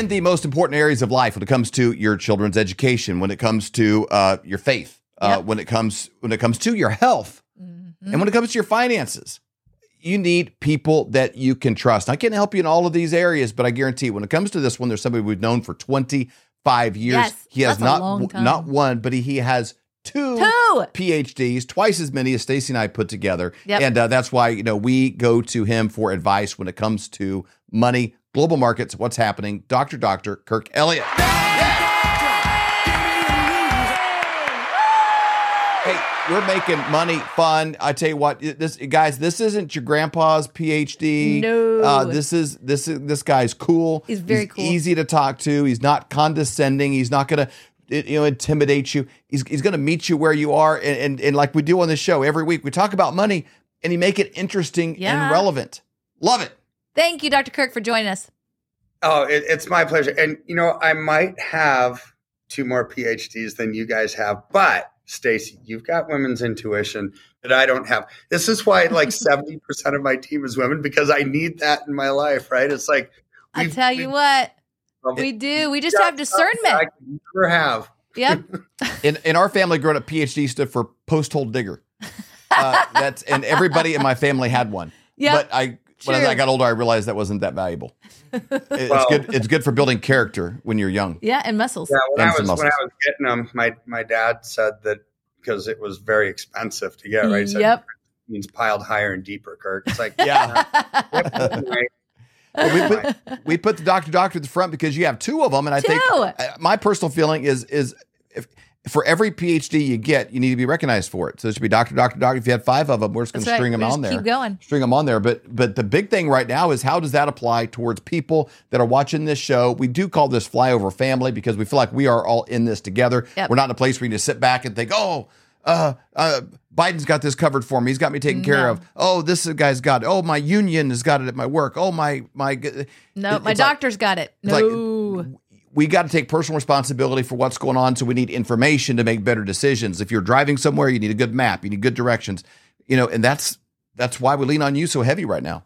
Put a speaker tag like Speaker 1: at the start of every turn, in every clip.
Speaker 1: in the most important areas of life when it comes to your children's education, when it comes to uh, your faith, uh,
Speaker 2: Yep.
Speaker 1: when it comes when it comes to your health,
Speaker 2: Mhm.
Speaker 1: and when it comes to your finances. You need people that you can trust. I can't help you in all of these areas, but I guarantee when it comes to this one, there's somebody we've known for 25 years.
Speaker 2: Yes,
Speaker 1: he has not not one, but he, he has two,
Speaker 2: Two.
Speaker 1: PhDs, twice as many as Stacy and I put together.
Speaker 2: Yep.
Speaker 1: And uh, that's why you know we go to him for advice when it comes to money, global markets, what's happening. Doctor, Doctor Kirk Elliott. Hey, we're making money fun. I tell you what, this guys, this isn't your grandpa's PhD.
Speaker 2: No.
Speaker 1: uh, this is this is this guy's cool.
Speaker 2: He's very cool.
Speaker 1: Easy to talk to. He's not condescending. He's not gonna you know intimidate you. He's he's gonna meet you where you are, and and, and like we do on this show every week, we talk about money, and he make it interesting and relevant. Love it.
Speaker 2: Thank you, Dr. Kirk, for joining us.
Speaker 3: Oh, it, it's my pleasure. And you know, I might have two more PhDs than you guys have, but Stacy, you've got women's intuition that I don't have. This is why like seventy percent of my team is women because I need that in my life. Right? It's like
Speaker 2: I tell you what, we do. We just have
Speaker 3: something I
Speaker 2: discernment.
Speaker 3: can never have.
Speaker 2: Yep.
Speaker 1: In in our family, growing up, PhD stood for post hole digger. Uh, that's and everybody in my family had one.
Speaker 2: Yep.
Speaker 1: But I when
Speaker 2: True.
Speaker 1: I got older, I realized that wasn't that valuable. It's
Speaker 3: Well-
Speaker 1: good. It's good for building character when you're young.
Speaker 2: Yeah, and muscles.
Speaker 3: Yeah, when I
Speaker 1: And some
Speaker 3: was when I was getting them, my my dad said that because it was very expensive to get. Right? He said,
Speaker 2: Yep.
Speaker 3: means piled higher and deeper, Kirk. It's like
Speaker 1: Yeah. Well, we put we put the doctor doctor at the front because you have two of them, and I think
Speaker 2: Two.
Speaker 1: uh, my personal feeling is is if for every PhD you get, you need to be recognized for it. So it should be doctor doctor doctor. If you had five of them, we're just going
Speaker 2: That's
Speaker 1: to string them
Speaker 2: We
Speaker 1: on there.
Speaker 2: Keep going.
Speaker 1: string them on there. But but the big thing right now is how does that apply towards people that are watching this show? We do call this flyover family because we feel like we are all in this together.
Speaker 2: Yep.
Speaker 1: We're not in a place where you just sit back and think, oh, uh, uh, Biden's got this covered for me. He's got me taken care of. Oh, this guy's got. It. Oh, my union has got it at my work. Oh, my my.
Speaker 2: No,
Speaker 1: It-
Speaker 2: my
Speaker 1: it's like-
Speaker 2: doctor's got it.
Speaker 1: it's like-
Speaker 2: No.
Speaker 1: We got to take personal responsibility for what's going on. So we need information to make better decisions. If you're driving somewhere, you need a good map. You need good directions. You know, and that's that's why we lean on you so heavy right now.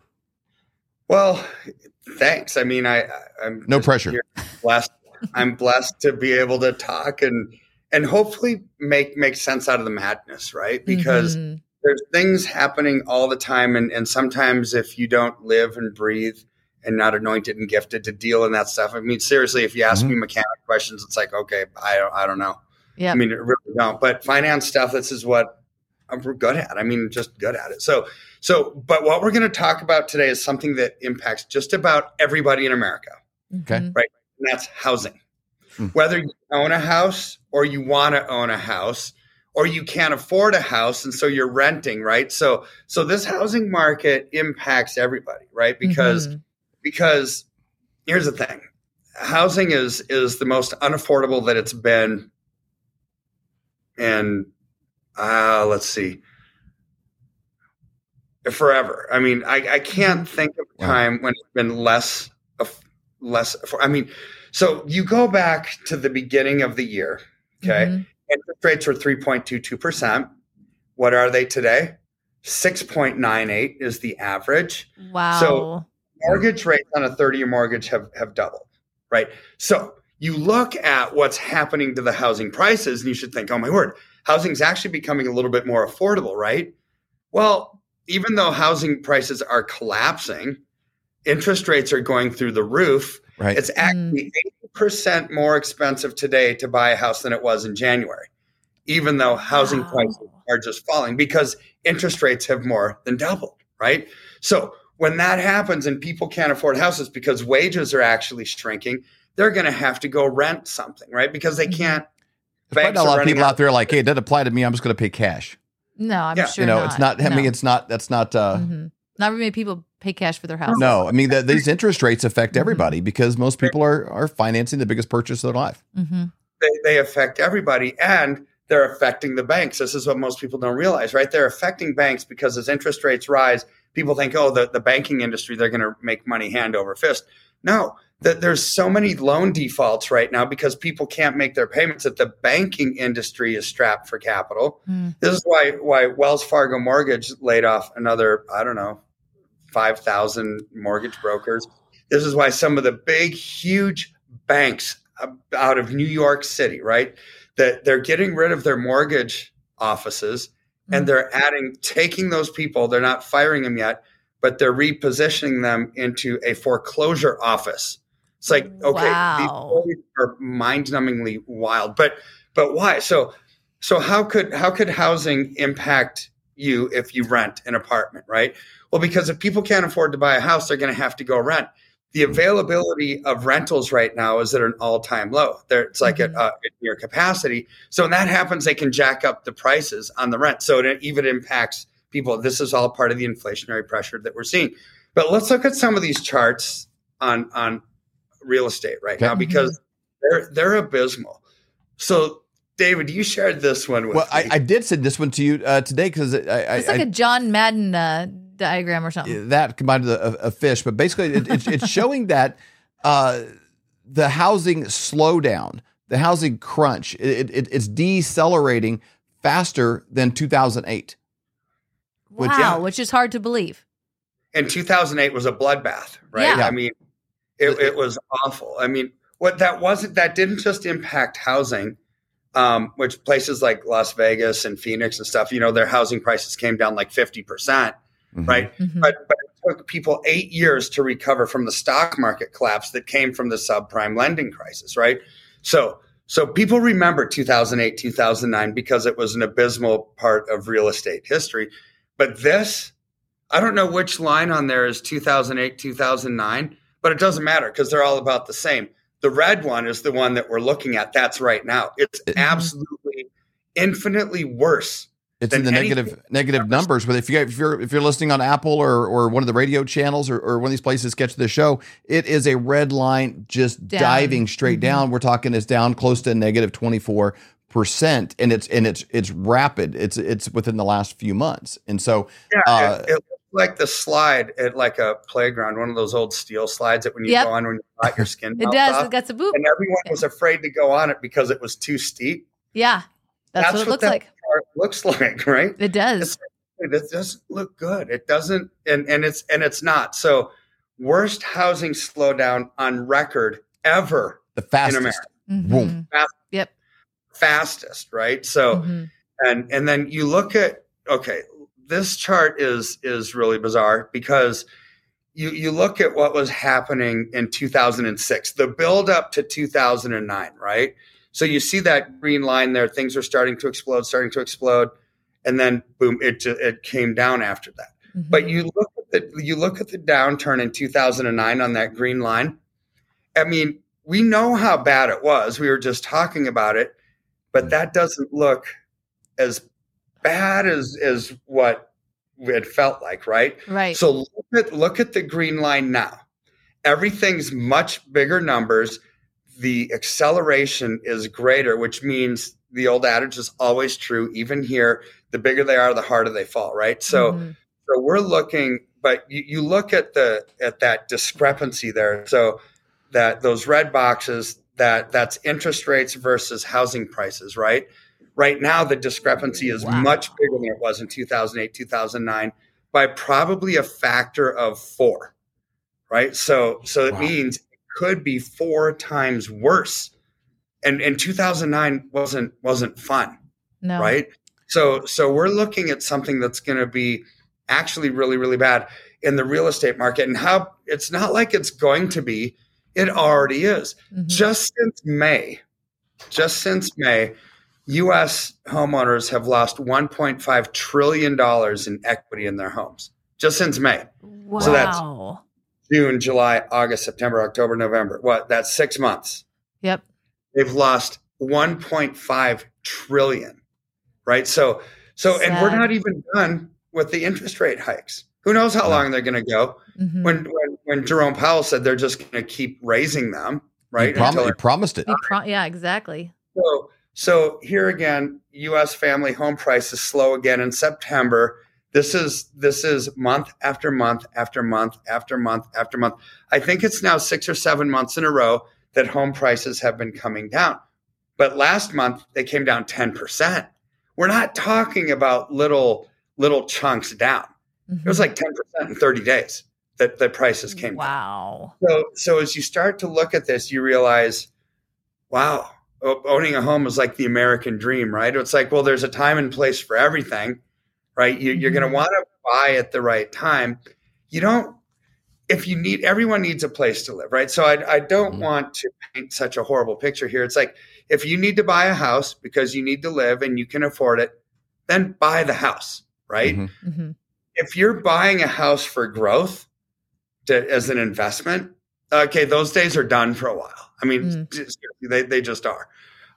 Speaker 3: Well, thanks. I mean, I, I I'm
Speaker 1: No pressure.
Speaker 3: here Blessed. I'm blessed to be able to talk and and hopefully make make sense out of the madness, right? Because
Speaker 2: Mhm.
Speaker 3: there's things happening all the time, and and sometimes if you don't live and breathe and not anointed and gifted to deal in that stuff, I mean, seriously, if you ask
Speaker 1: Mhm.
Speaker 3: me mechanic questions, it's like, okay, I don't, I don't know.
Speaker 2: Yeah.
Speaker 3: I mean, it really don't. But finance stuff, this is what I'm good at. I mean, just good at it. So, so, but what we're going to talk about today is something that impacts just about everybody in America,
Speaker 1: Okay.
Speaker 2: Right.
Speaker 3: and that's housing.
Speaker 1: Hmm.
Speaker 3: Whether you own a house or you want to own a house or you can't afford a house and so you're renting, right? So, so this housing market impacts everybody, right? Because
Speaker 2: Mhm.
Speaker 3: Because here's the thing. Housing is is the most unaffordable that it's been and uh let's see forever. I mean i, I can't think of a time when it's been less of less i mean so you go back to the beginning of the year okay?
Speaker 2: Mhm.
Speaker 3: interest rates were 3.22% what are they today? 6.98 is the average.
Speaker 2: Wow.
Speaker 3: So- mortgage rates on a 30 year mortgage have, have doubled, right? So you look at what's happening to the housing prices and you should think, oh my word, housing's actually becoming a little bit more affordable, right? Well, even though housing prices are collapsing, interest rates are going through the roof.
Speaker 1: Right.
Speaker 3: It's actually mm. 80% more expensive today to buy a house than it was in January, even though housing
Speaker 2: Wow.
Speaker 3: prices are just falling because interest rates have more than doubled, right? So when that happens and people can't afford houses because wages are actually shrinking, they're going to have to go rent something, right? Because they
Speaker 2: Mhm.
Speaker 3: can't.
Speaker 1: There's
Speaker 3: banks
Speaker 1: a lot of people out there are like, hey, it doesn't apply to me. I'm just going to pay cash.
Speaker 2: no, I'm
Speaker 3: Yeah.
Speaker 2: sure
Speaker 1: you know,
Speaker 2: not.
Speaker 1: it's not. I mean, it's not. That's not. uh
Speaker 2: Mhm. Not very many people pay cash for their house.
Speaker 1: No, I mean the, these interest rates affect
Speaker 2: Mhm.
Speaker 1: everybody because most people are are financing the biggest purchase of their life.
Speaker 2: hmm
Speaker 3: They, they affect everybody and they're affecting the banks. This is what most people don't realize, right? They're affecting banks because as interest rates rise, people think, oh, the, the banking industry, they're going to make money hand over fist. No, that there's so many loan defaults right now because people can't make their payments that the banking industry is strapped for capital.
Speaker 2: Mm.
Speaker 3: This is why why Wells Fargo Mortgage laid off another, I don't know, 5,000 mortgage brokers. This is why some of the big, huge banks out of New York City, right? That they're getting rid of their mortgage offices
Speaker 2: Mm-hmm.
Speaker 3: and they're adding, taking those people, they're not firing them yet, but they're repositioning them into a foreclosure office. It's like, okay,
Speaker 2: Wow.
Speaker 3: these are mind numbingly wild. But but why? So so how could how could housing impact you if you rent an apartment, right? Well, because if people can't afford to buy a house, they're going to have to go rent. The availability of rentals right now is at an all-time low. There, it's like at, uh, at near capacity. So when that happens, they can jack up the prices on the rent. So it even impacts people. This is all part of the inflationary pressure that we're seeing. But let's look at some of these charts on on real estate right
Speaker 1: Okay.
Speaker 3: now because they're they're abysmal. So David, you shared this one with me.
Speaker 1: Well, I,
Speaker 3: me.
Speaker 1: I did send this one to you uh, today because I, I,
Speaker 2: It's like
Speaker 1: I-
Speaker 2: a John Madden uh, diagram or something.
Speaker 1: that combined with a, a fish, but basically it, it's, it's showing that uh, the housing slowdown, the housing crunch, it, it, it's decelerating faster than 2008. which-
Speaker 2: wow,
Speaker 3: yeah.
Speaker 2: which is hard to believe.
Speaker 3: and 2008 was a bloodbath, right?
Speaker 2: Yeah.
Speaker 3: I mean, it, it was awful. I mean, what that wasn't that didn't just impact housing, um, which places like Las Vegas and Phoenix and stuff, you know, their housing prices came down like 50 percent,
Speaker 1: Mhm.
Speaker 3: right?
Speaker 2: Mhm.
Speaker 3: But but it took people eight years to recover from the stock market collapse that came from the subprime lending crisis, right? So so people remember 2008, 2009 because it was an abysmal part of real estate history. But this, I don't know which line on there is 2008, 2009, but it doesn't matter because they're all about the same. The red one is the one that we're looking at. That's right now. It's
Speaker 1: Mhm.
Speaker 3: absolutely infinitely worse.
Speaker 1: It's in the negative negative numbers. But if you if you're if you're listening on Apple or or one of the radio channels or, or one of these places catch the show, it is a red line just
Speaker 2: Down.
Speaker 1: diving straight
Speaker 2: Mhm.
Speaker 1: down. We're talking it's down close to negative twenty four percent, and it's and it's it's rapid. It's it's within the last few months, and so
Speaker 3: Yeah,
Speaker 1: Uh,
Speaker 3: it, it looks like the slide at like a playground, one of those old steel slides that when you
Speaker 2: Yep.
Speaker 3: go on when you got your skin
Speaker 2: It does.
Speaker 3: off.
Speaker 2: It got a boop.
Speaker 3: and everyone was afraid to go on it because it was too steep.
Speaker 2: Yeah, that's, what it looks
Speaker 3: that
Speaker 2: like.
Speaker 3: Chart looks like, right?
Speaker 2: It does.
Speaker 3: It doesn't look good. It doesn't, and and it's and it's not. So, worst housing slowdown on record ever,
Speaker 1: the fastest.
Speaker 3: America.
Speaker 2: Mhm.
Speaker 1: Boom.
Speaker 2: Yep.
Speaker 3: fastest, right? So,
Speaker 2: Mhm.
Speaker 3: and and then you look at okay this chart is is really bizarre because you you look at what was happening in 2006 the build up to 2009 right so you see that green line there things are starting to explode starting to explode and then boom it it came down after that
Speaker 2: Mhm.
Speaker 3: but you look at the you look at the downturn in 2009 on that green line. I mean, we know how bad it was. We were just talking about it, but that doesn't look as bad as as what it felt like, right?
Speaker 2: right.
Speaker 3: So look at look at the green line now. Everything's much bigger numbers. The acceleration is greater, which means the old adage is always true. Even here, the bigger they are, the harder they fall, right? So
Speaker 2: Mhm.
Speaker 3: so we're looking, but you, you look at the at that discrepancy there. So that those red boxes that that's interest rates versus housing prices, right? Right now, the discrepancy is
Speaker 2: Wow.
Speaker 3: much bigger than it was in 2008, 2009 by probably a factor of four, right? So so it
Speaker 1: Wow.
Speaker 3: means could be four times worse. And and 2009 wasn't wasn't fun
Speaker 2: no.
Speaker 3: right so so we're looking at something that's going to be actually really really bad in the real estate market and how it's not like it's going to be it already is
Speaker 2: Mhm.
Speaker 3: just since may just since may us homeowners have lost 1.5 trillion dollars in equity in their homes just since may
Speaker 2: Wow.
Speaker 3: So that's- june july august september october november. What? That's six months.
Speaker 2: Yep.
Speaker 3: they've lost 1.5 trillion right? So so and we're not even done with the interest rate hikes. Who knows how long they're going to go?
Speaker 2: Mhm.
Speaker 3: when, when when jerome powell said they're just going to keep raising them
Speaker 1: He,
Speaker 3: right?
Speaker 1: prom-
Speaker 3: Until-
Speaker 1: he promised it.
Speaker 2: He pro- yeah, exactly.
Speaker 3: so so here again us family home prices slow again in september this is this is month after month after month after month after month i think it's now six or seven months in a row that home prices have been coming down but last month they came down 10% we're not talking about little little chunks down it was
Speaker 2: Mhm.
Speaker 3: like 10% in 30 days that the prices came down.
Speaker 2: Wow.
Speaker 3: So, so as you start to look at this, you realize, wow, owning a home is like the American dream, right? It's like, well, there's a time and place for everything, right? You, You're going to want to buy at the right time. You don't, if you need, everyone needs a place to live, right? So I, I don't
Speaker 1: Mhm.
Speaker 3: want to paint such a horrible picture here. It's like, if you need to buy a house because you need to live and you can afford it, then buy the house, right?
Speaker 1: Mhm.
Speaker 2: hmm
Speaker 3: if you're buying a house for growth to, as an investment, okay, those days are done for a while. I mean,
Speaker 2: Mm.
Speaker 3: seriously, they, they just are.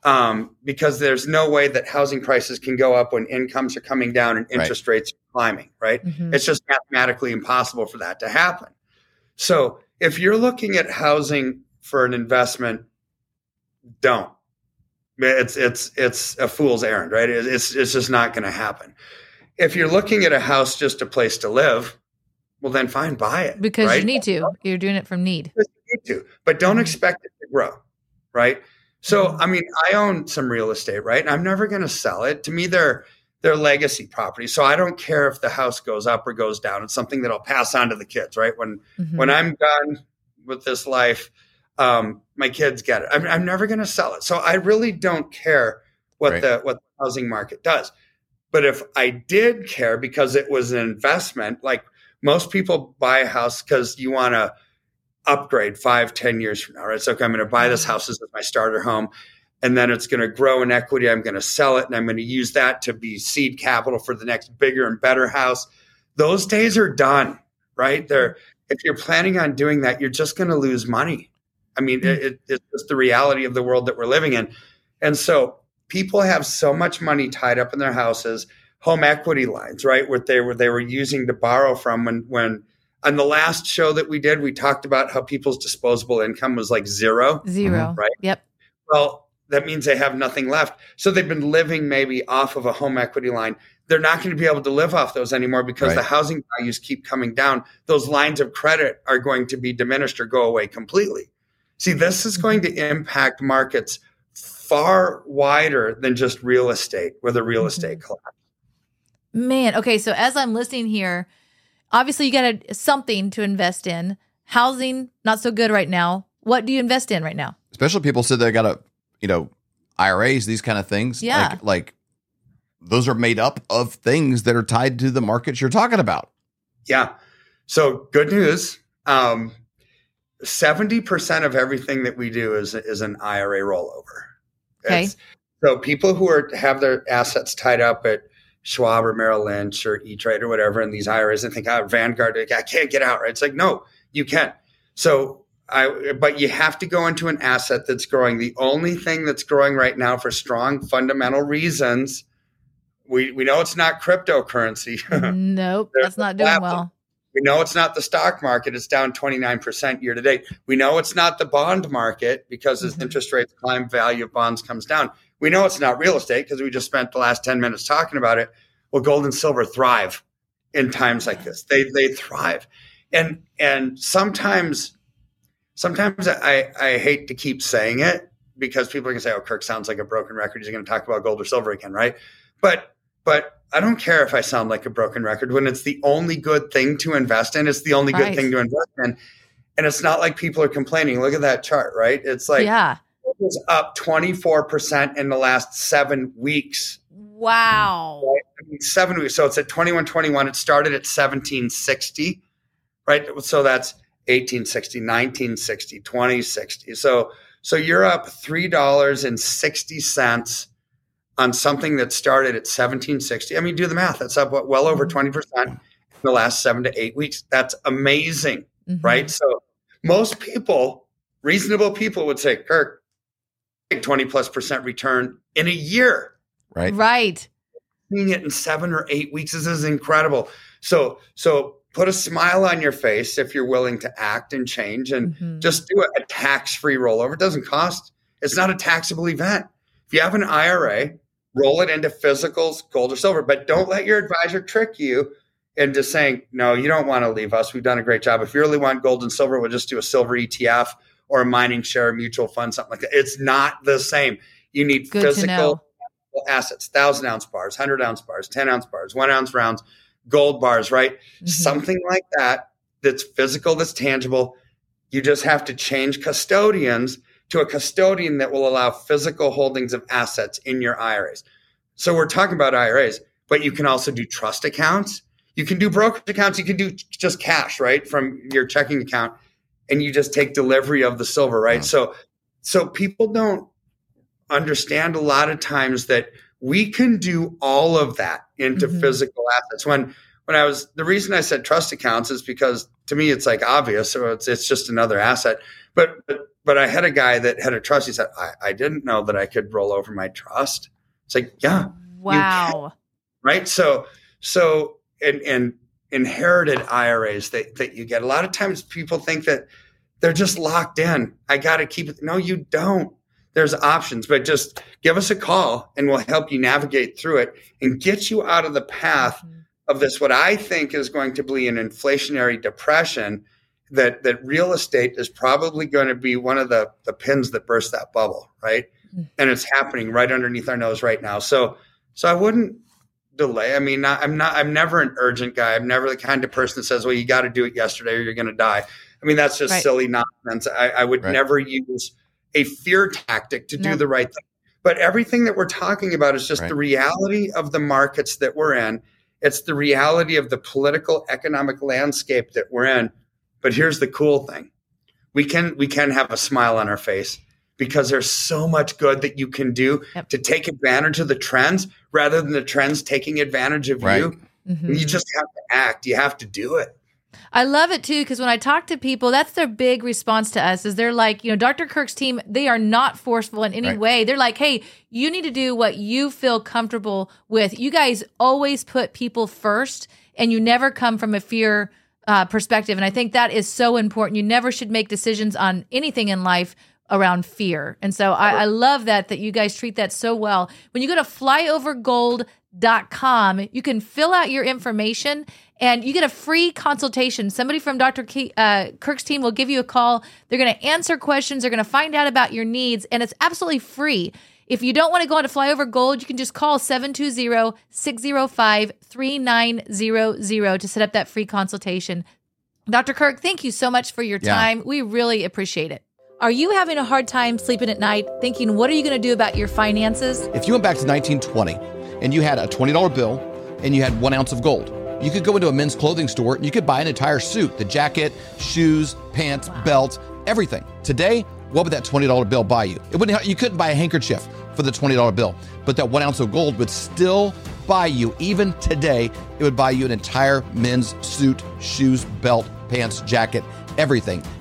Speaker 3: Um, because there's no way that housing prices can go up when incomes are coming down and
Speaker 1: Right.
Speaker 3: interest rates are climbing, right?
Speaker 2: hmm
Speaker 3: It's just mathematically impossible for that to happen. So if you're looking at housing for an investment, don't. It's it's it's a fool's errand, right? It's it's just not going to happen. If you're looking at a house just a place to live, well then fine, buy it
Speaker 2: Because
Speaker 3: right?
Speaker 2: you need to. You're doing it from need.
Speaker 3: You need to, but don't
Speaker 2: Mhm.
Speaker 3: expect it to grow, right? So. I mean, I own some real estate, right? And I'm never going to sell it. To me, they're they're legacy property. So I don't care if the house goes up or goes down. It's something that I'll pass on to the kids, right? When
Speaker 2: Mhm.
Speaker 3: when I'm done with this life, um, my kids get it. I'm, I'm never going to sell it. So I really don't care what
Speaker 1: Right.
Speaker 3: the what the housing market does. But if I did care because it was an investment, like most people buy a house because you want to upgrade five, ten years from now, right? So okay, I'm going to buy this mm-hmm. house as my starter home, and then it's going to grow in equity. I'm going to sell it, and I'm going to use that to be seed capital for the next bigger and better house. Those days are done, right? They're mm-hmm. if you're planning on doing that, you're just going to lose money. I mean, it, it, it's just the reality of the world that we're living in, and so people have so much money tied up in their houses, home equity lines, right? What they were they were using to borrow from when when on the last show that we did, we talked about how people's disposable income was like zero.
Speaker 2: 0
Speaker 3: Right.
Speaker 2: Yep.
Speaker 3: Well, that means they have nothing left. So they've been living maybe off of a home equity line. They're not going to be able to live off those anymore because
Speaker 1: Right.
Speaker 3: the housing values keep coming down. Those lines of credit are going to be diminished or go away completely. See, this is going to impact markets far wider than just real estate with a real
Speaker 2: Mhm.
Speaker 3: estate collapse.
Speaker 2: Man, okay, so as I'm listening here, obviously you got something to invest in. Housing not so good right now. What do you invest in right now?
Speaker 1: Especially people said they got a, you know, IRAs, these kind of things.
Speaker 2: Yeah.
Speaker 1: Like, like those are made up of things that are tied to the markets you're talking about.
Speaker 3: Yeah. So good news. Um, 70% of everything that we do is, is an IRA rollover.
Speaker 2: Okay.
Speaker 3: It's- so people who are have their assets tied up at Schwab or Merrill Lynch or E-Trade or whatever in these IRAs and think, oh, Vanguard, I can't get out, right? It's like, no, you can't. So I, but you have to go into an asset that's growing. The only thing that's growing right now for strong fundamental reasons, we, we know it's not cryptocurrency.
Speaker 2: nope, that's not doing well.
Speaker 3: We know it's not the stock market. It's down 29% year to date. We know it's not the bond market because as
Speaker 2: Mhm.
Speaker 3: interest rates climb, value of bonds comes down. We know it's not real estate because we just spent the last 10 minutes talking about it. Well, gold and silver thrive in times like this. They they thrive. And and sometimes sometimes I, I hate to keep saying it because people are gonna say, Oh, Kirk sounds like a broken record. He's gonna talk about gold or silver again, right? But but I don't care if I sound like a broken record when it's the only good thing to invest in. It's the only
Speaker 2: Right.
Speaker 3: good thing to invest in. And it's not like people are complaining. Look at that chart, right? It's like
Speaker 2: yeah.
Speaker 3: Was up 24% in the last seven weeks.
Speaker 2: Wow.
Speaker 3: I mean, seven weeks. So it's at 2121. It started at 1760, right? So that's 1860, 1960, 2060. So so you're up three dollars and sixty cents on something that started at 1760. I mean, do the math. That's up what, well over 20% in the last seven to eight weeks. That's amazing
Speaker 2: Mhm.
Speaker 3: right? So most people, reasonable people would say, Kirk, 20 plus percent return in a year.
Speaker 1: Right.
Speaker 2: Right.
Speaker 3: Seeing it in seven or eight weeks this is incredible. So, so put a smile on your face if you're willing to act and change and
Speaker 2: Mhm.
Speaker 3: just do a, a tax-free rollover. It doesn't cost, it's not a taxable event. If you have an IRA, roll it into physicals, gold or silver, but don't let your advisor trick you into saying, no, you don't want to leave us. We've done a great job. If you really want gold and silver, we'll just do a silver ETF or a mining share mutual fund, something like that. It's not the same. You need
Speaker 2: Good
Speaker 3: physical assets, thousand ounce bars, hundred ounce bars, 10 ounce bars, one ounce rounds, gold bars, right?
Speaker 2: Mhm.
Speaker 3: Something like that that's physical, that's tangible. You just have to change custodians to a custodian that will allow physical holdings of assets in your IRAs. So we're talking about IRAs, but you can also do trust accounts. You can do brokerage accounts. You can do just cash, right, from your checking account, and you just take delivery of the silver, right? So, so people don't understand a lot of times that we can do all of that into mm-hmm. physical assets. When when I was the reason I said trust accounts is because to me it's like obvious, so it's it's just another asset. But but, but I had a guy that had a trust. He said, I, I didn't know that I could roll over my trust. It's like, yeah.
Speaker 2: Wow.
Speaker 3: Right. So so and, and inherited IRAs that, that you get. A lot of times people think that they're just locked in. I got to keep it. No, you don't. There's options, but just give us a call and we'll help you navigate through it and get you out of the path mm-hmm. of this, what I think is going to be an inflationary depression that, that real estate is probably going to be one of the, the pins that burst that bubble. Right. Mm-hmm. And it's happening right underneath our nose right now. So, so I wouldn't delay. I mean, I'm not, I'm never an urgent guy. I'm never the kind of person that says, well, you got to do it yesterday or you're going to die. I mean, that's just right. silly nonsense. I, I would right. never use a fear tactic to no. do the right thing. But everything that we're talking about is just right. the reality of the markets that we're in. It's the reality of the political economic landscape that we're in. But here's the cool thing. We can we can have a smile on our face because there's so much good that you can do yep. to take advantage of the trends rather than the trends taking advantage of right. you. Mm-hmm. You just have to act. You have to do it.
Speaker 2: I love it too because when I talk to people, that's their big response to us is they're like, you know, Dr. Kirk's team, they are not forceful in any right. way. They're like, hey, you need to do what you feel comfortable with. You guys always put people first and you never come from a fear uh, perspective. And I think that is so important. You never should make decisions on anything in life around fear. And so I, I, love that that you guys treat that so well. When you go to flyovergold.com, you can fill out your information and you get a free consultation. Somebody from Dr. Uh, Kirk's team will give you a call. They're going to answer questions. They're going to find out about your needs, and it's absolutely free. If you don't want to go on to Flyover Gold, you can just call 720-605-3900 to set up that free consultation. Dr. Kirk, thank you so much for your time. Yeah. We really appreciate it. Are you having a hard time sleeping at night, thinking, what are you going to do about your finances?
Speaker 1: If you went back to 1920 and you had a $20 bill and you had one ounce of gold, you could go into a men's clothing store and you could buy an entire suit the jacket, shoes, pants, wow. belt, everything. Today, what would that $20 bill buy you? It wouldn't, you couldn't buy a handkerchief for the $20 bill, but that one ounce of gold would still buy you, even today, it would buy you an entire men's suit, shoes, belt, pants, jacket, everything.